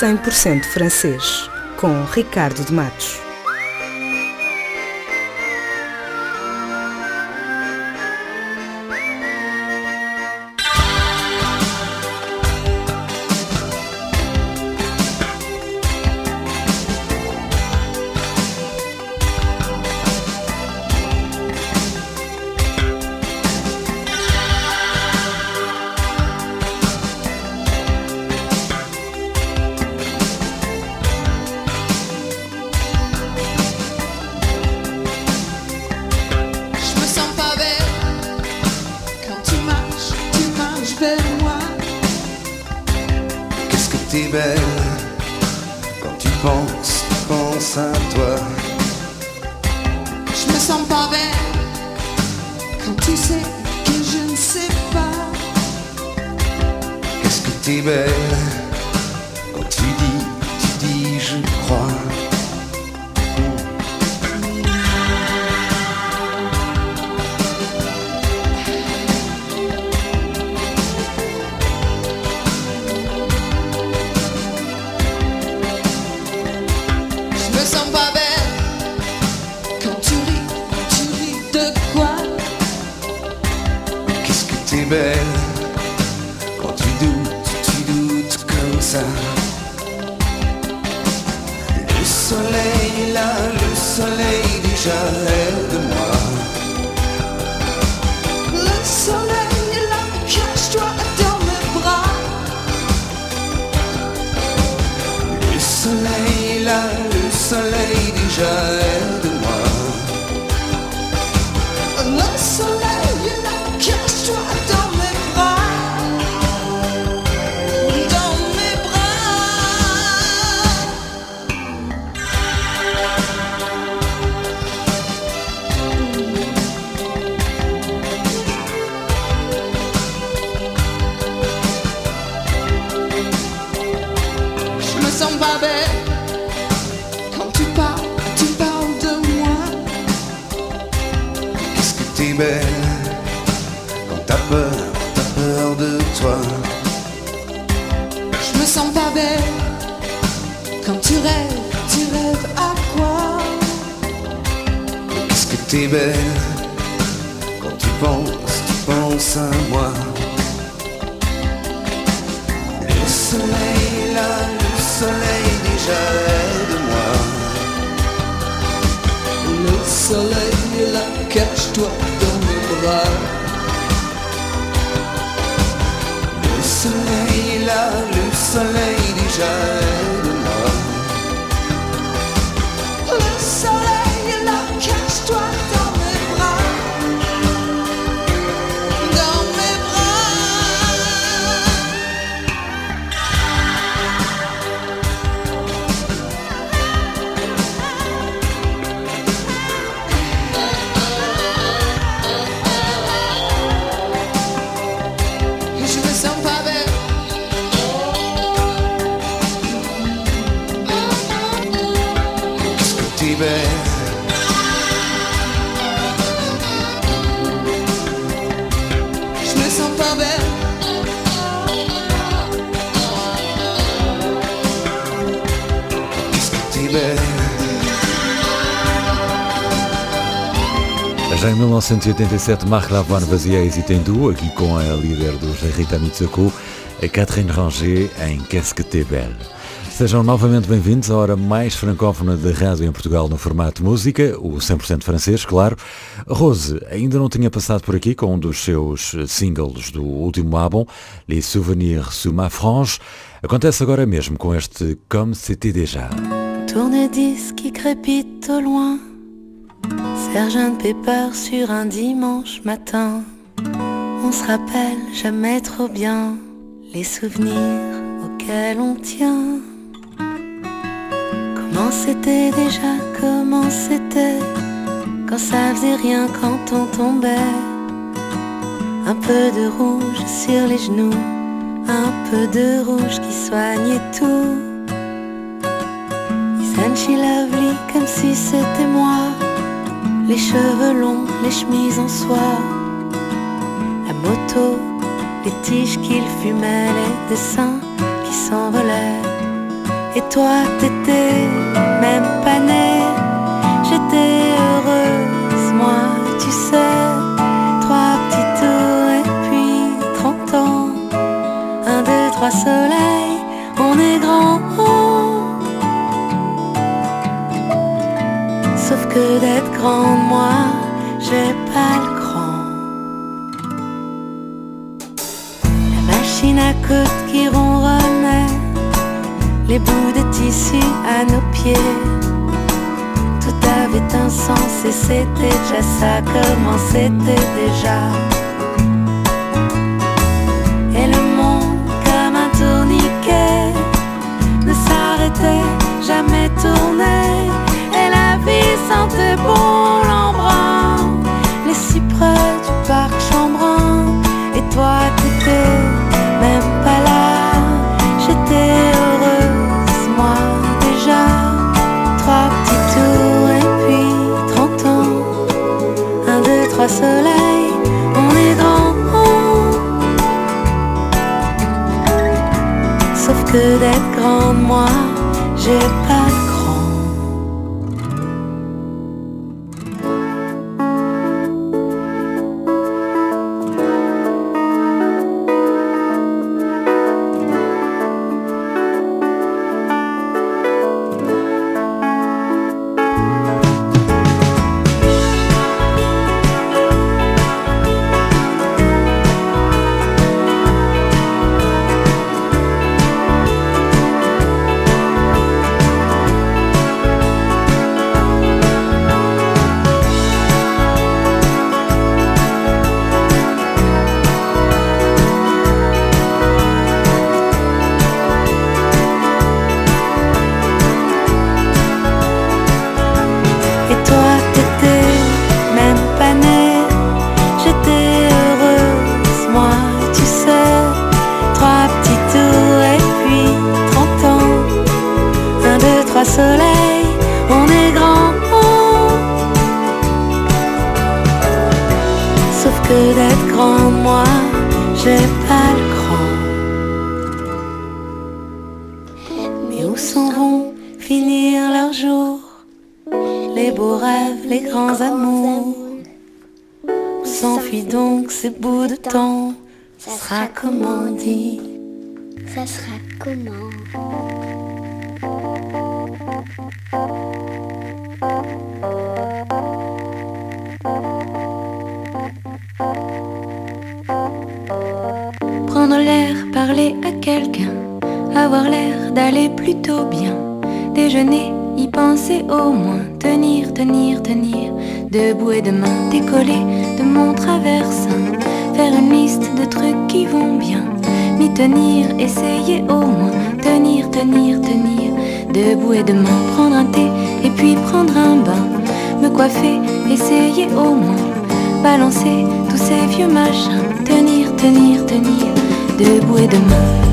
100% francês, com Ricardo de Matos. soleil d'hiver Quand tu penses, tu penses à moi. Le soleil là, le soleil déjà est de moi. Le soleil là, cache-toi dans mes bras. Le soleil là, le soleil déjà est de moi. Já em 1987, Marc Lavoine vazia Hesitendu, aqui com a líder dos Rita Mitsuko, a Catherine Ranger, em Qu'est-ce que t'es belle. Sejam novamente bem-vindos à hora mais francófona de rádio em Portugal no formato música, o 100% francês, claro. Rose ainda não tinha passado por aqui com um dos seus singles do último álbum, Les Souvenirs sur ma frange. Acontece agora mesmo com este Comme c'était déjà. Tourne-disque qui crépite au loin Sergent Pepper sur un dimanche matin. On se rappelle jamais trop bien les souvenirs auxquels on tient. Comment c'était déjà, comment c'était quand ça faisait rien quand on tombait? Un peu de rouge sur les genoux, un peu de rouge qui soignait tout. Isn't she lovely comme si c'était moi? les cheveux longs, les chemises en soie, la moto, les tiges qu'il fumait, les dessins qui s'envolaient. Toi, t'étais même pas né. J'étais heureuse, moi, tu sais. Trois petits tours et puis trente ans. Un, deux, trois soleils, on est grand. Sauf que d'être grande, moi, j'ai pas le cran. La machine à coudre qui ronronnait, les bouts de tissu à nos pieds. Tout avait un sens et c'était déjà ça, comment c'était déjà. Et le monde comme un tourniquet ne s'arrêtait jamais tourner. Et la vie sentait bon que d'être grande, moi, j'ai pas que d'être grande, moi, j'ai pas le cran. Mais où s'en vont finir leurs jours les beaux rêves, les grands amours? Où s'enfuient donc ces bouts de temps Ça sera comment dit Ça sera comment? Prendre l'air, parler à quelqu'un, avoir l'air d'aller plutôt bien. Déjeuner, y penser au moins, tenir, tenir, tenir, debout et demain, décoller de mon traversin, faire une liste de trucs qui vont bien, m'y tenir, essayer au moins, tenir, tenir, tenir, debout et demain, prendre un thé et puis prendre un bain, me coiffer, essayer au moins, balancer tous ces vieux machins, tenir, tenir, tenir, debout et demain.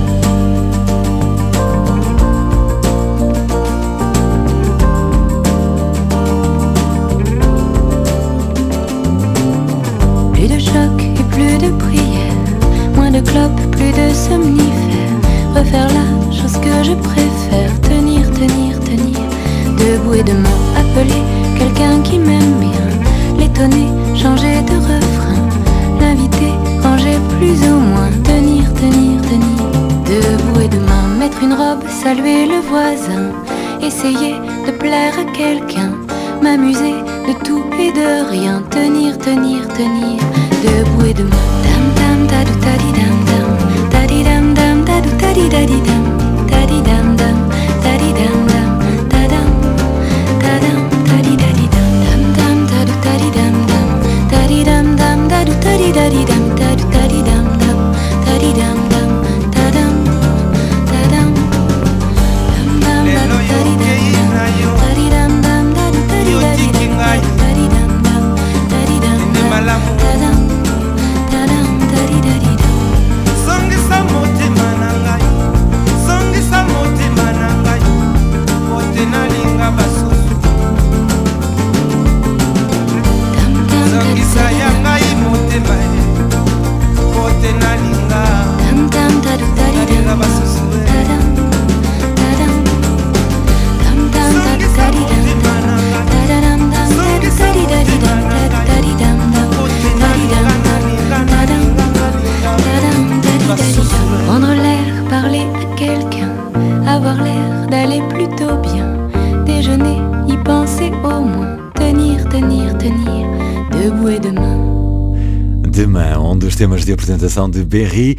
De Berry.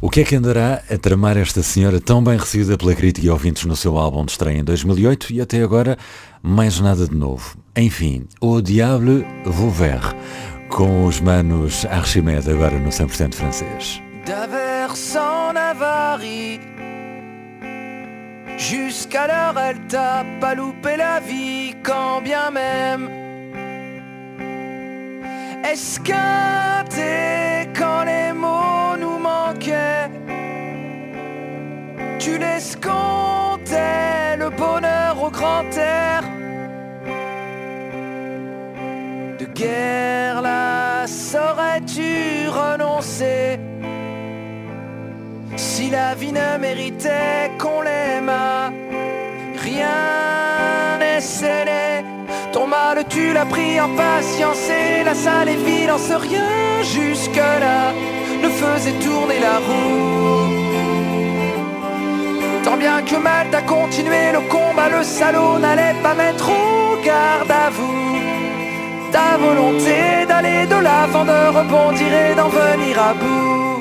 O que é que andará a tramar esta senhora tão bem recebida pela crítica e ouvintes no seu álbum de estreia em 2008 e até agora mais nada de novo? Enfim, O Diable Vauvert, com os manos Archimede agora no 100% francês. Jusqu'alors elle t'a pas loupé la vie quand bien même Esquinté quand Tu l'escomptais le bonheur au grand air De guerre là saurais-tu renoncer si la vie ne méritait qu'on l'aime, rien n'est scellé. Ton mal tu l'as pris en patience et la salle est vide, en ce rien jusque-là ne faisait tourner la roue. Tant bien que mal t'as continué le combat, le salaud n'allait pas mettre au garde à vous. Ta volonté d'aller de l'avant, de rebondir et d'en venir à bout.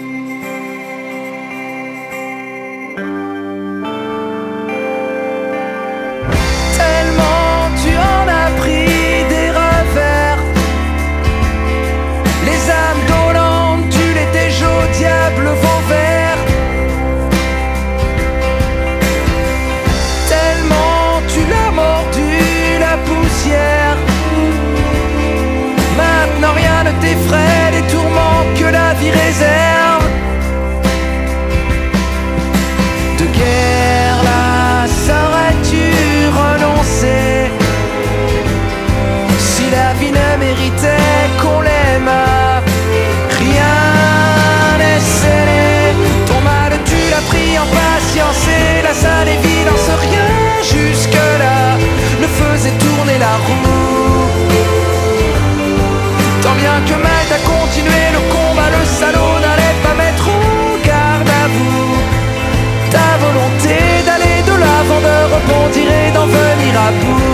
On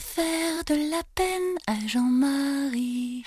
faire de la peine à Jean-Marie.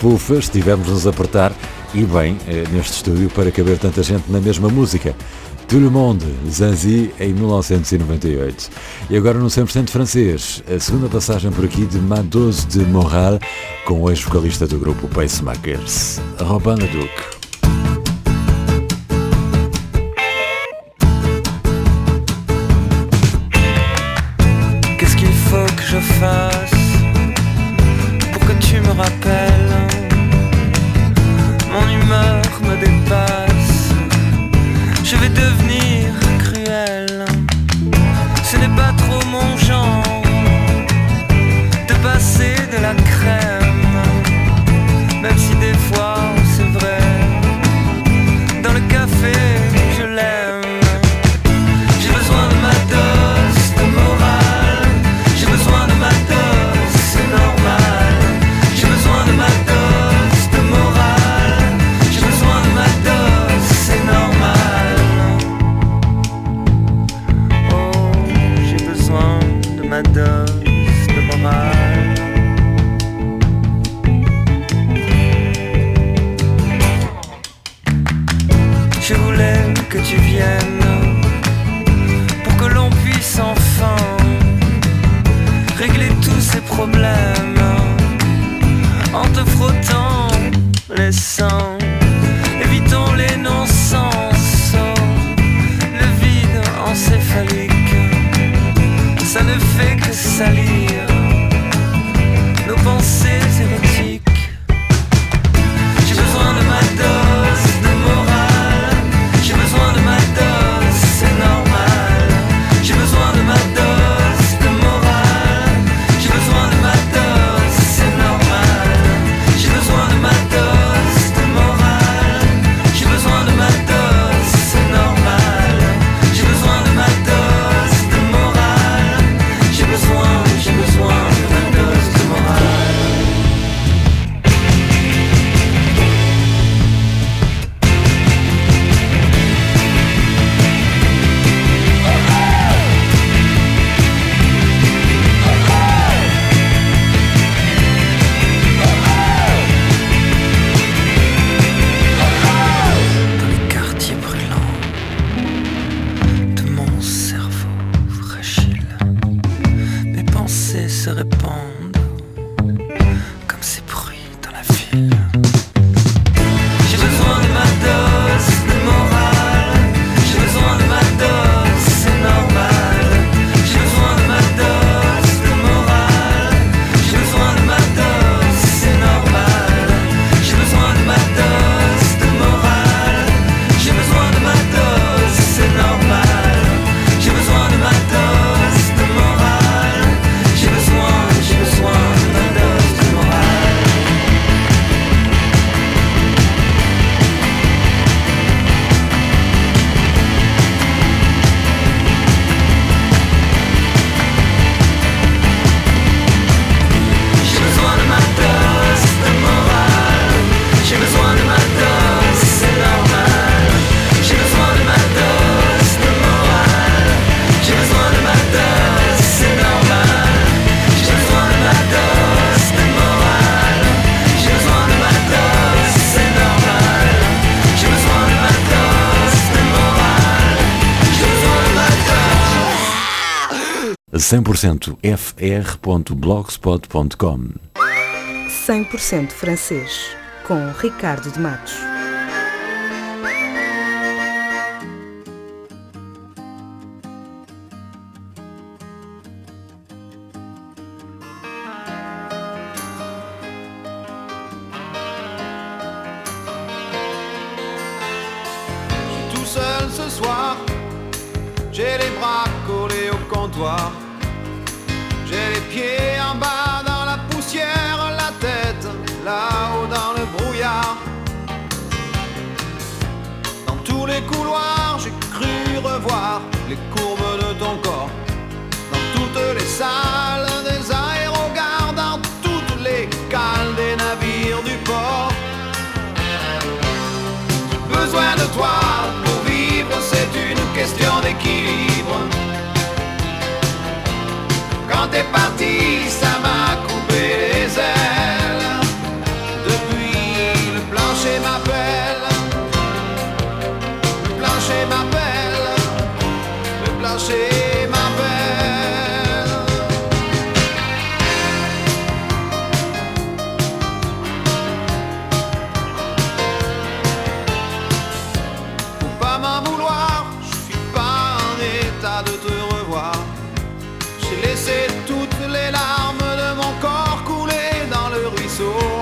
pufas, tivemos-nos apertar e bem eh, neste estúdio para caber tanta gente na mesma música. Tout le monde, Zanzi, em 1998. E agora no 100% francês, a segunda passagem por aqui de Madose de Moral com o ex-vocalista do grupo Pacemakers, Robin Leduc. 100fr.blogspot.com 100% francês com Ricardo de Matos.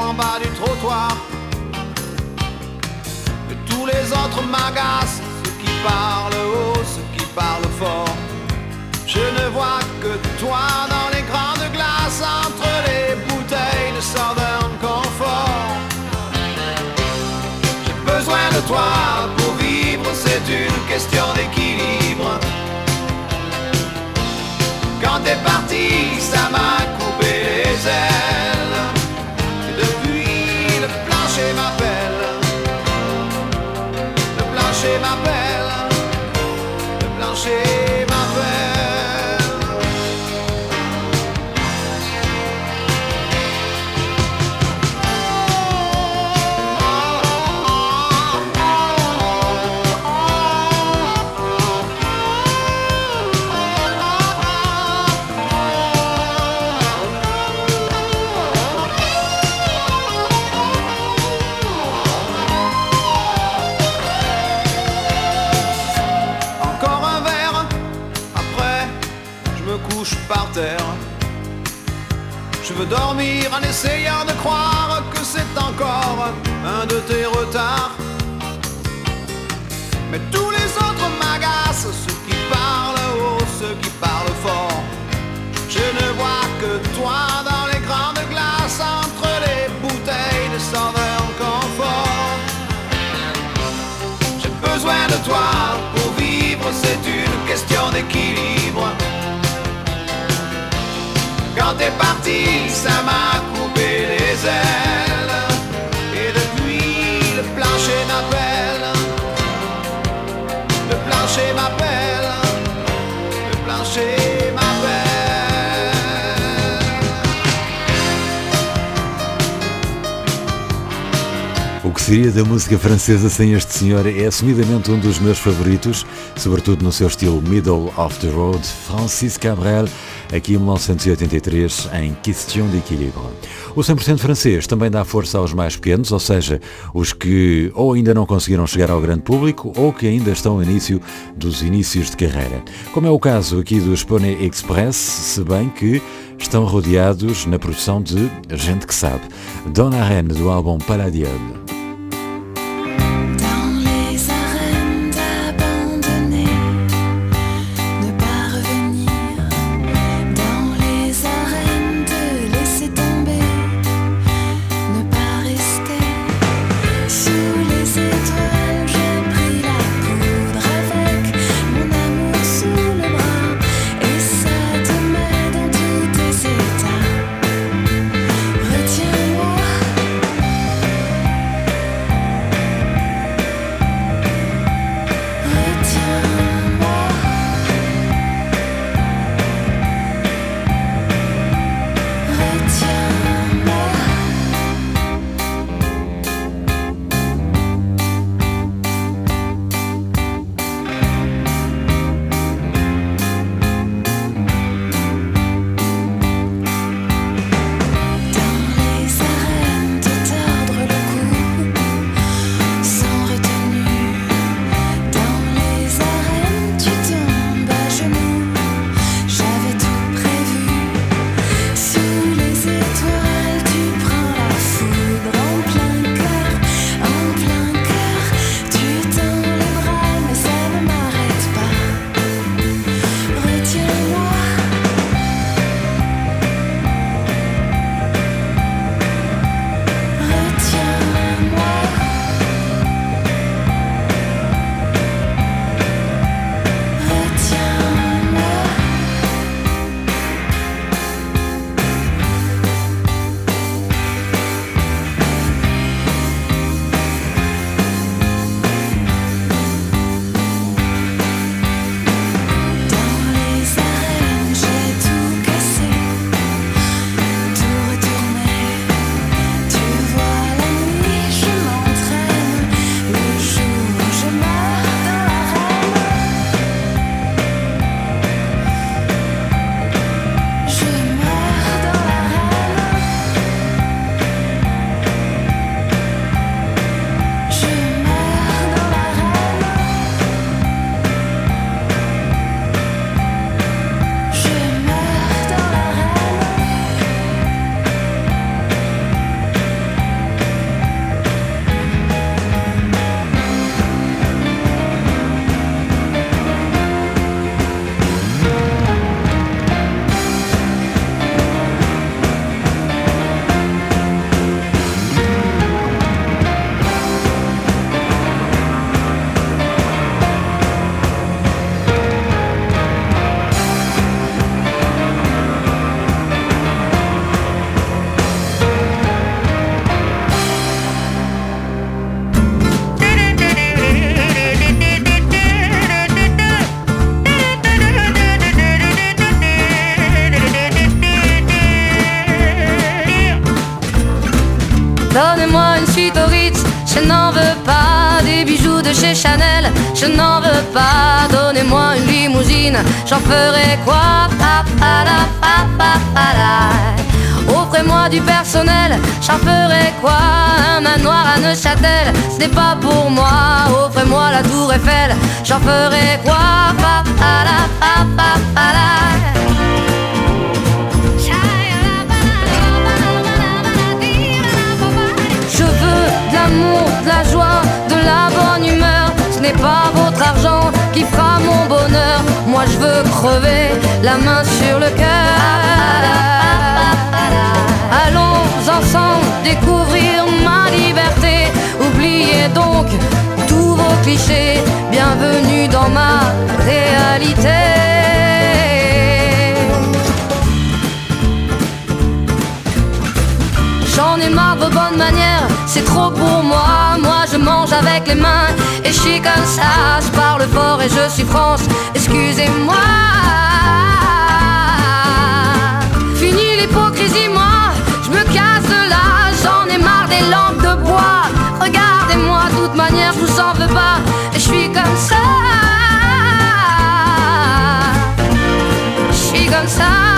En bas du trottoir. Et tous les autres m'agacent, ceux qui parlent haut, ceux qui parlent fort. Je ne vois que toi dans les grandes glaces entre les bouteilles de Southern Comfort. J'ai besoin de toi pour vivre, c'est une question tes retards. Mais tous les autres m'agacent, ceux qui parlent haut, ceux qui parlent fort. Je ne vois que toi dans les grandes glaces entre les bouteilles de Southern Comfort. J'ai besoin de toi pour vivre, c'est une question d'équilibre. Quand t'es parti, ça m'a coupé les ailes. Plancher m'appelle. Le plancher Seria da música francesa sem este senhor é assumidamente um dos meus favoritos, sobretudo no seu estilo Middle of the Road, Francis Cabrel, aqui em 1983, em Question d'Equilibre. O 100% francês também dá força aos mais pequenos, ou seja, os que ou ainda não conseguiram chegar ao grande público ou que ainda estão no início dos inícios de carreira. Como é o caso aqui do Pony Express, se bem que estão rodeados na produção de gente que sabe. Donna Reine, do álbum Palladium. Je n'en veux pas. Donnez-moi une limousine, j'en ferai quoi? Offrez-moi du personnel, j'en ferai quoi? Un manoir à Neuchâtel, ce n'est pas pour moi. Offrez-moi la tour Eiffel, j'en ferai quoi? Pas votre argent qui fera mon bonheur. Moi je veux crever la main sur le cœur ensemble découvrir ma liberté. Oubliez donc tous vos clichés. Bienvenue dans ma réalité. J'en ai marre de bonnes manières, c'est trop pour moi. Moi je mange avec les mains et je suis comme ça. Je parle fort et je suis France, excusez-moi. Fini l'hypocrisie, moi je me casse de là, j'en ai marre des lampes de bois. Regardez-moi, de toute manière, je vous en veux pas. Et je suis comme ça. Je suis comme ça.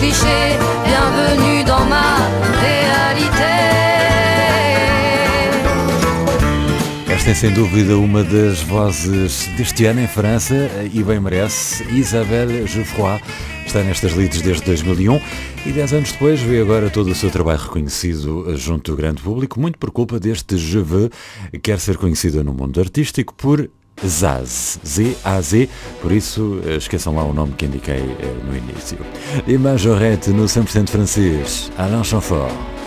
Bienvenue dans ma réalité. Esta é sem dúvida uma das vozes deste ano em França e bem merece. Isabelle Geoffroy está nestas lides desde 2001 e 10 anos depois vê agora todo o seu trabalho reconhecido junto do grande público, muito por culpa deste Je veux, quer ser conhecida no mundo artístico por Zaz, Z-A-Z, por isso esqueçam lá o nome que indiquei eh, no início. E Majorette no 100% francês, Alain Chamfort.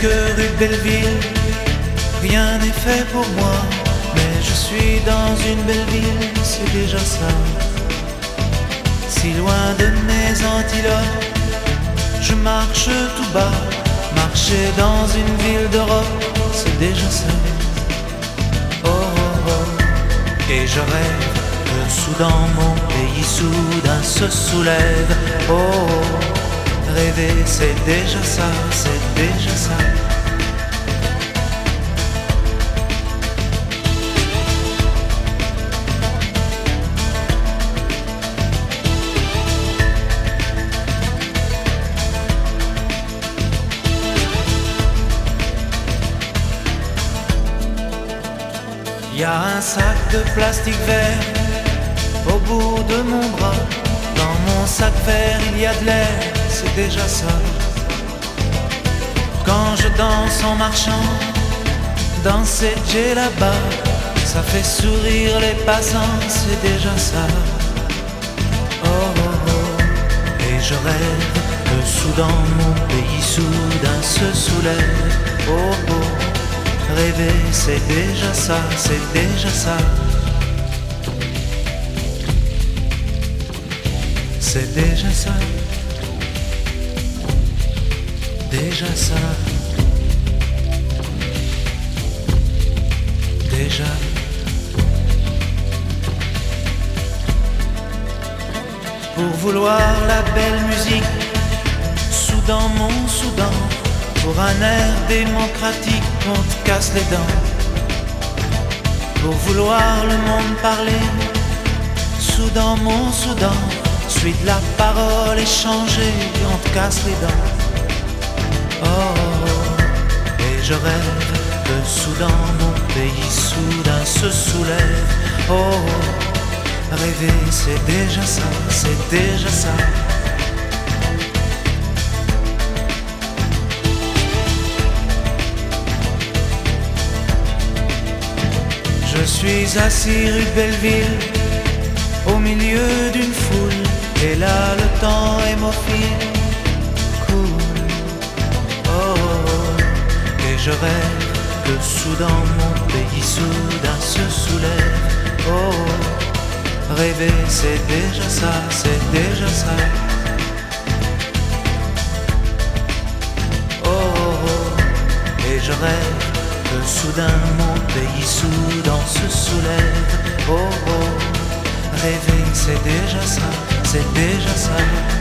Que rue Belleville, rien n'est fait pour moi. Mais je suis dans une belle ville, c'est déjà ça. Si loin de mes antilopes, je marche tout bas. Marcher dans une ville d'Europe, c'est déjà ça. Oh, oh, oh. Et je rêve que soudain mon pays soudain se soulève. Oh, oh. rêver c'est déjà ça, c'est déjà ça. Y a un sac de plastique vert au bout de mon bras. Dans mon sac vert, il y a de l'air, c'est déjà ça. Danse en marchant, dans cette là-bas, ça fait sourire les passants, c'est déjà ça. Oh, oh, oh. Et je rêve que soudain mon pays soudain se soulève. Oh, oh. Rêver, c'est déjà ça, c'est déjà ça. C'est déjà ça. Déjà ça. Pour vouloir la belle musique, Soudan, mon Soudan, pour un air démocratique, on te casse les dents. Pour vouloir le monde parler, Soudan, mon Soudan, suite la parole échangée, on te casse les dents. Oh, oh, oh. et je rêve que Soudan, mon pays, soudain se soulève. Oh, rêver, c'est déjà ça, c'est déjà ça. Je suis assis rue Belleville, au milieu d'une foule, et là le temps hémophile cool. Oh, oh, oh. et je rêve que soudain mon pays soudain se soulève. Oh. Rêver, c'est déjà ça, c'est déjà ça. Oh. et je rêve que soudain mon pays soudain se soulève. Oh, oh, rêver, c'est déjà ça, c'est déjà ça.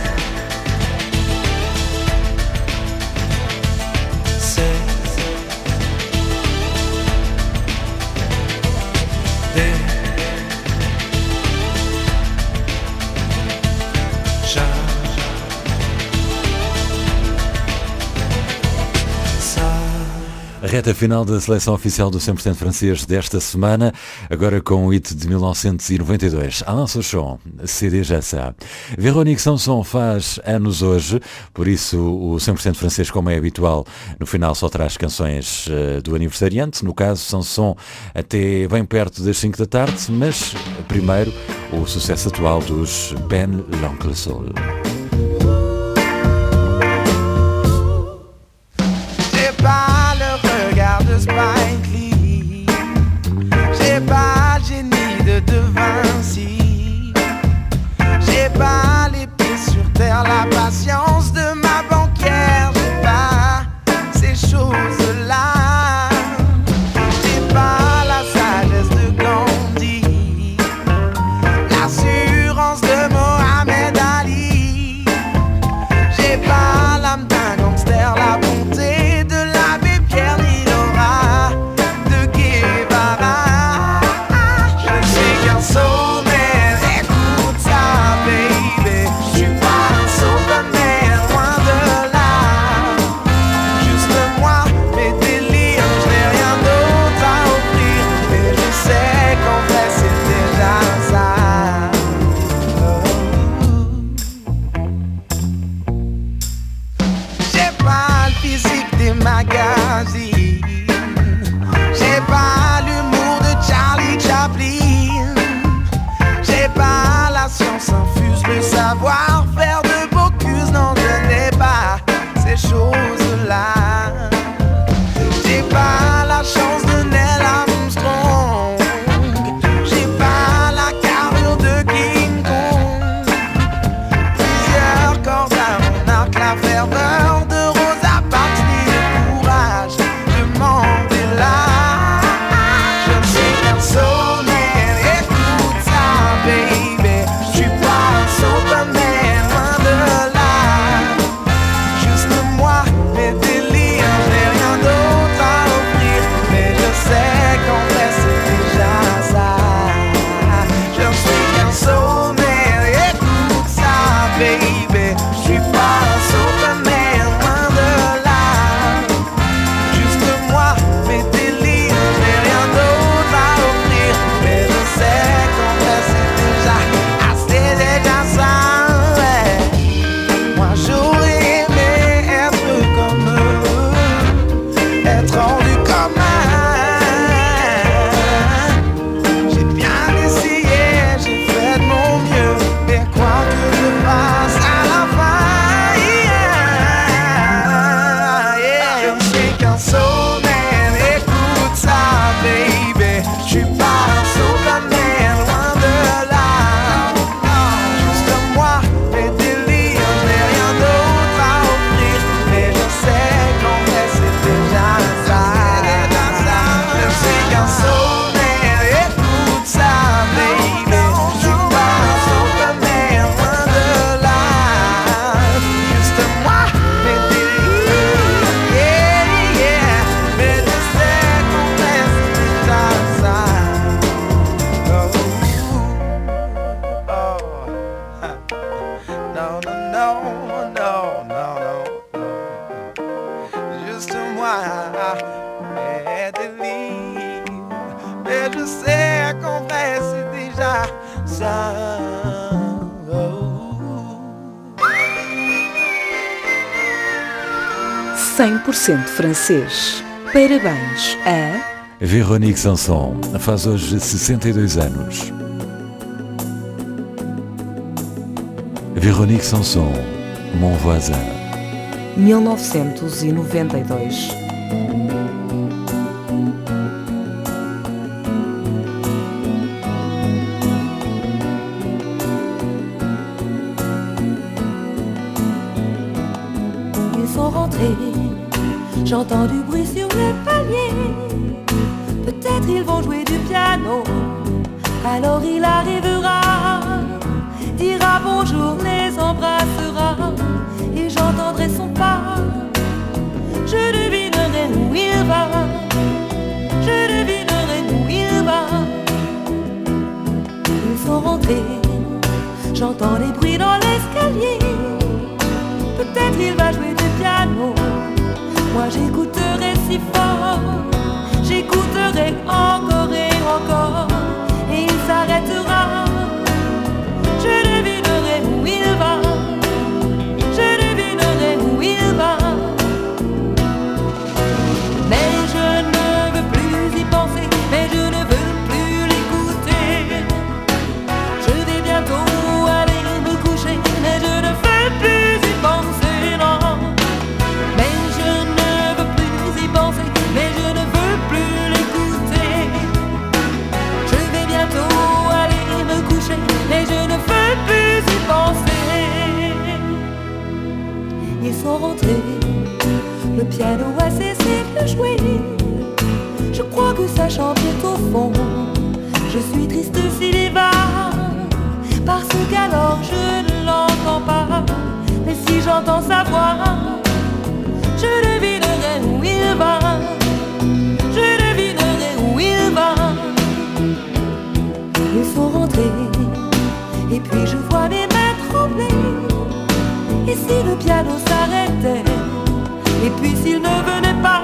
de Reta final da seleção oficial do 100% francês desta semana, agora com o hit de 1992. Alain Souchon, CD já. Véronique Sanson faz anos hoje, por isso o 100% francês, como é habitual, no final só traz canções uh, do aniversariante. No caso, Sanson até bem perto das 5 da tarde, mas primeiro o sucesso atual dos Ben L'Oncle Soul. Francês. Parabéns a Véronique Sanson faz hoje 62 anos. Véronique Sanson, Mon Voisin. 1992. J'entends du bruit sur le palier. Peut-être ils vont jouer du piano. Alors il arrivera, dira bonjour, les embrassera. Et j'entendrai son pas. Je devinerai où il va. Je devinerai où il va. Ils sont rentrés. J'entends les bruits dans l'escalier. Peut-être il va jouer du piano. Moi j'écouterai si fort, j'écouterai encore et encore, et il s'arrêtera. Piano a cessé de jouer. Je crois que ça chante au fond. Je suis triste s'il y va, parce qu'alors je ne l'entends pas. Mais si j'entends sa voix, je devinerai où il va. Je devinerai où il va. Ils sont rentrés, et puis je vois mes mains trembler. Et si le piano s'arrêtait, et puis s'il ne venait pas,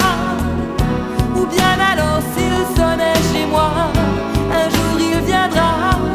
ou bien alors s'il sonnait chez moi, un jour il viendra.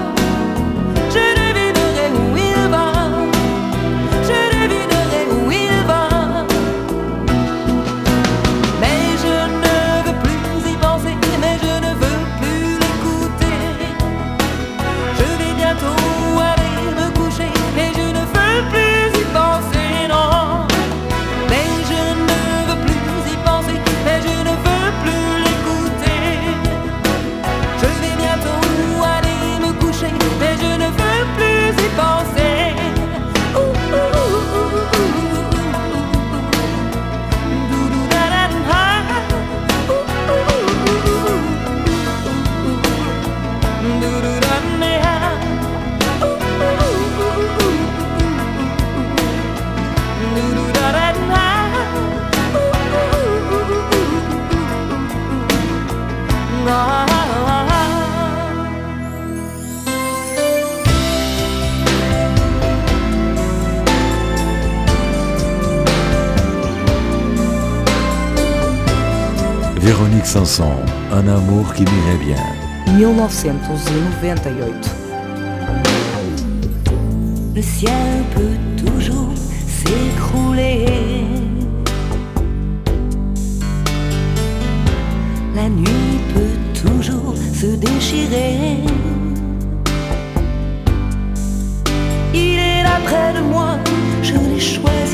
Sanson, Un amour qui m'irait bien. 1998. Le ciel peut toujours s'écrouler. La nuit peut toujours se déchirer. Il est là près de moi, je l'ai choisi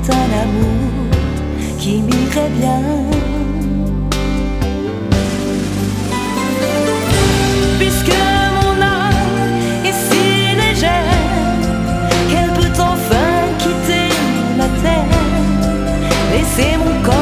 C'est un amour qui m'irait bien. Puisque mon âme est si légère qu'elle peut enfin quitter la terre, laisser mon corps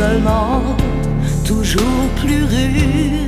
Cet isolement toujours plus rude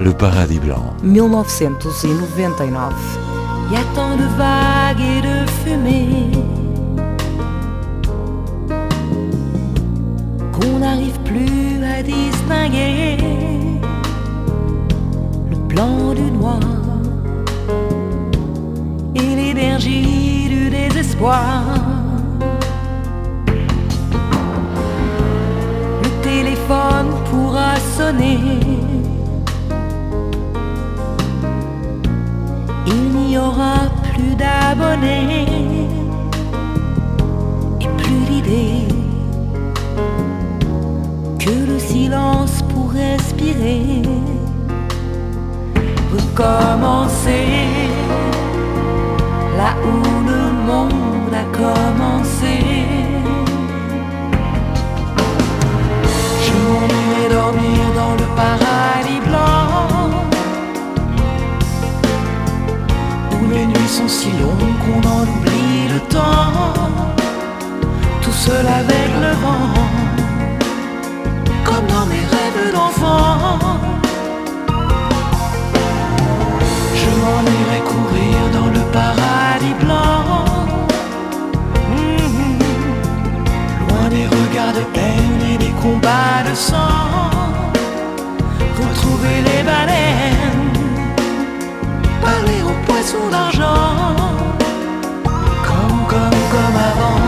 Le Paradis Blanc. 1999. Y a tant de vagues et de fumée qu'on n'arrive plus à distinguer le blanc du noir et l'énergie du désespoir. Le téléphone pourra sonner. N'y aura plus d'abonnés et plus l'idée que le silence pour respirer recommencer là où le monde a commencé. Je m'en dormir dans le paradis les nuits sont si longues qu'on en oublie le temps. Tout seul avec le vent, comme dans mes rêves d'enfant. Je m'en irai courir dans le paradis blanc. Mhm. Loin des regards de haine et des combats de sang. Retrouver les baleines, poissons d'argent. Comme, comme, comme avant.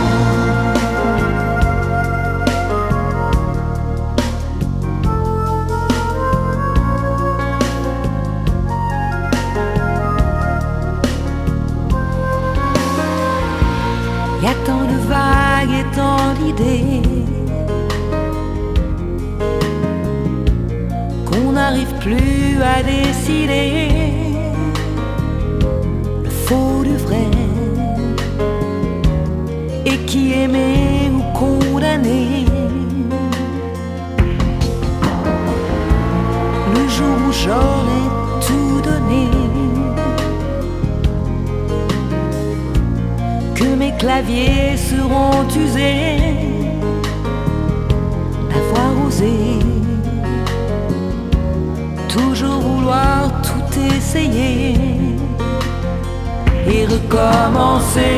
Y a tant de vagues et tant d'idées qu'on n'arrive plus à décider aimait ou condamné. Le jour où j'aurai tout donné. que mes claviers seront usés d'avoir osé toujours vouloir tout essayer et recommencer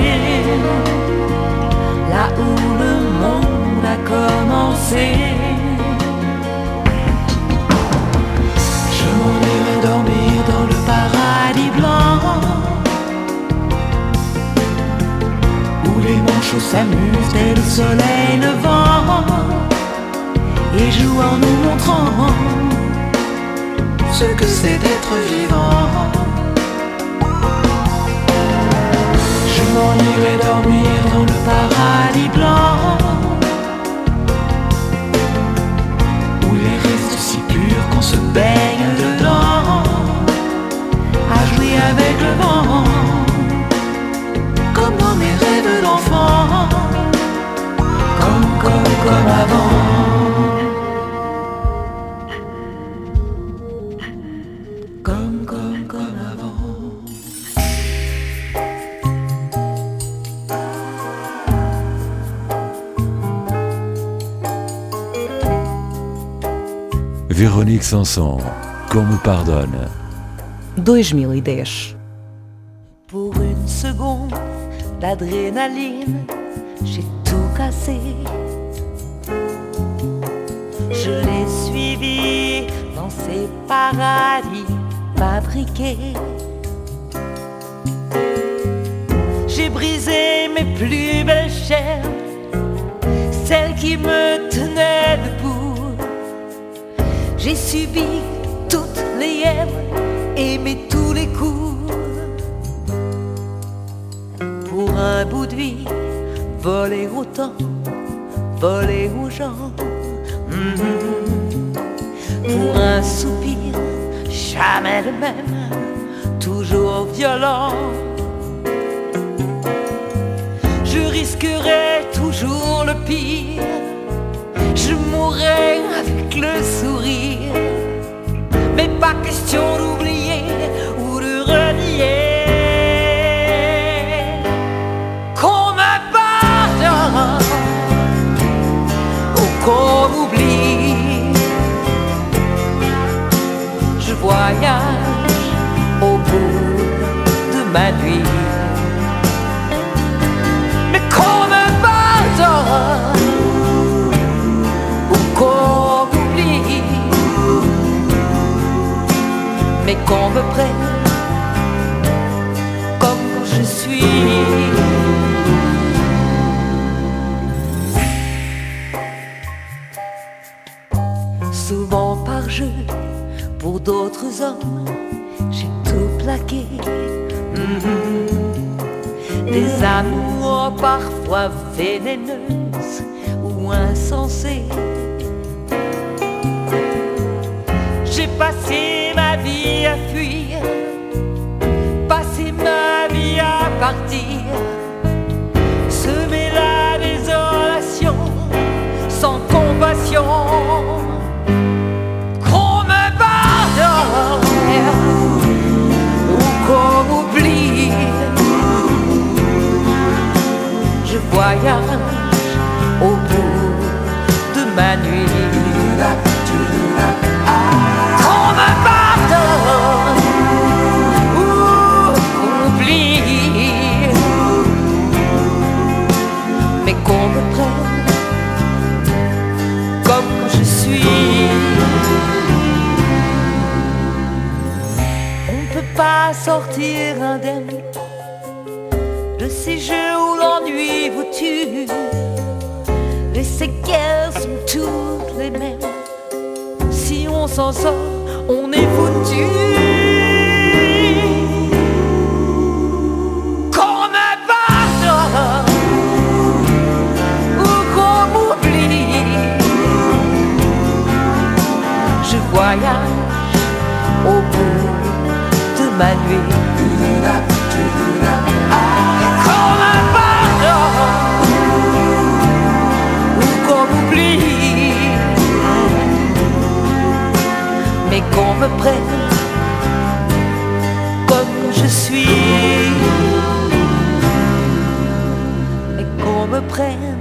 où le monde a commencé. Je m'en irai dormir dans le paradis blanc. où les manchots s'amusent dès le soleil levant et jouent en nous montrant ce que c'est d'être vivant. M'en irai dormir dans le paradis blanc. Où les restes si purs qu'on se baigne dedans. À jouer avec le vent comme dans mes rêves d'enfant, comme, comme, comme avant. Véronique Sanson, qu'on me pardonne. 2010. Pour une seconde d'adrénaline, j'ai tout cassé. Je l'ai suivi dans ses paradis fabriqués. J'ai brisé mes plus belles chaînes, celles qui me tenaient debout. J'ai subi toutes les hyènes, aimé tous les coups pour un bout de vie, voler autant, voler aux gens. Mhm. Pour un soupir, jamais le même, toujours violent. Je risquerai toujours le pire, je mourrai le sourire. Mais pas question d'oublier ou de renier. Qu'on me pardonne ou qu'on oublie. Je voyage au bout de ma nuit. Mais qu'on me prenne comme je suis. Souvent par jeu, pour d'autres hommes, j'ai tout plaqué. Mhm. Des amours parfois vénéneuses ou insensées. J'ai passé ma vie passé ma vie à partir, semer la désolation sans compassion. Qu'on me pardonne ou qu'on m'oublie. Je voyage au bout sortir indemne de ces jeux où l'ennui vous tue. Les séquelles sont toutes les mêmes. Si on s'en sort, on est foutu. Ma nuit. Mais qu'on me prenne comme je suis, mais qu'on me prenne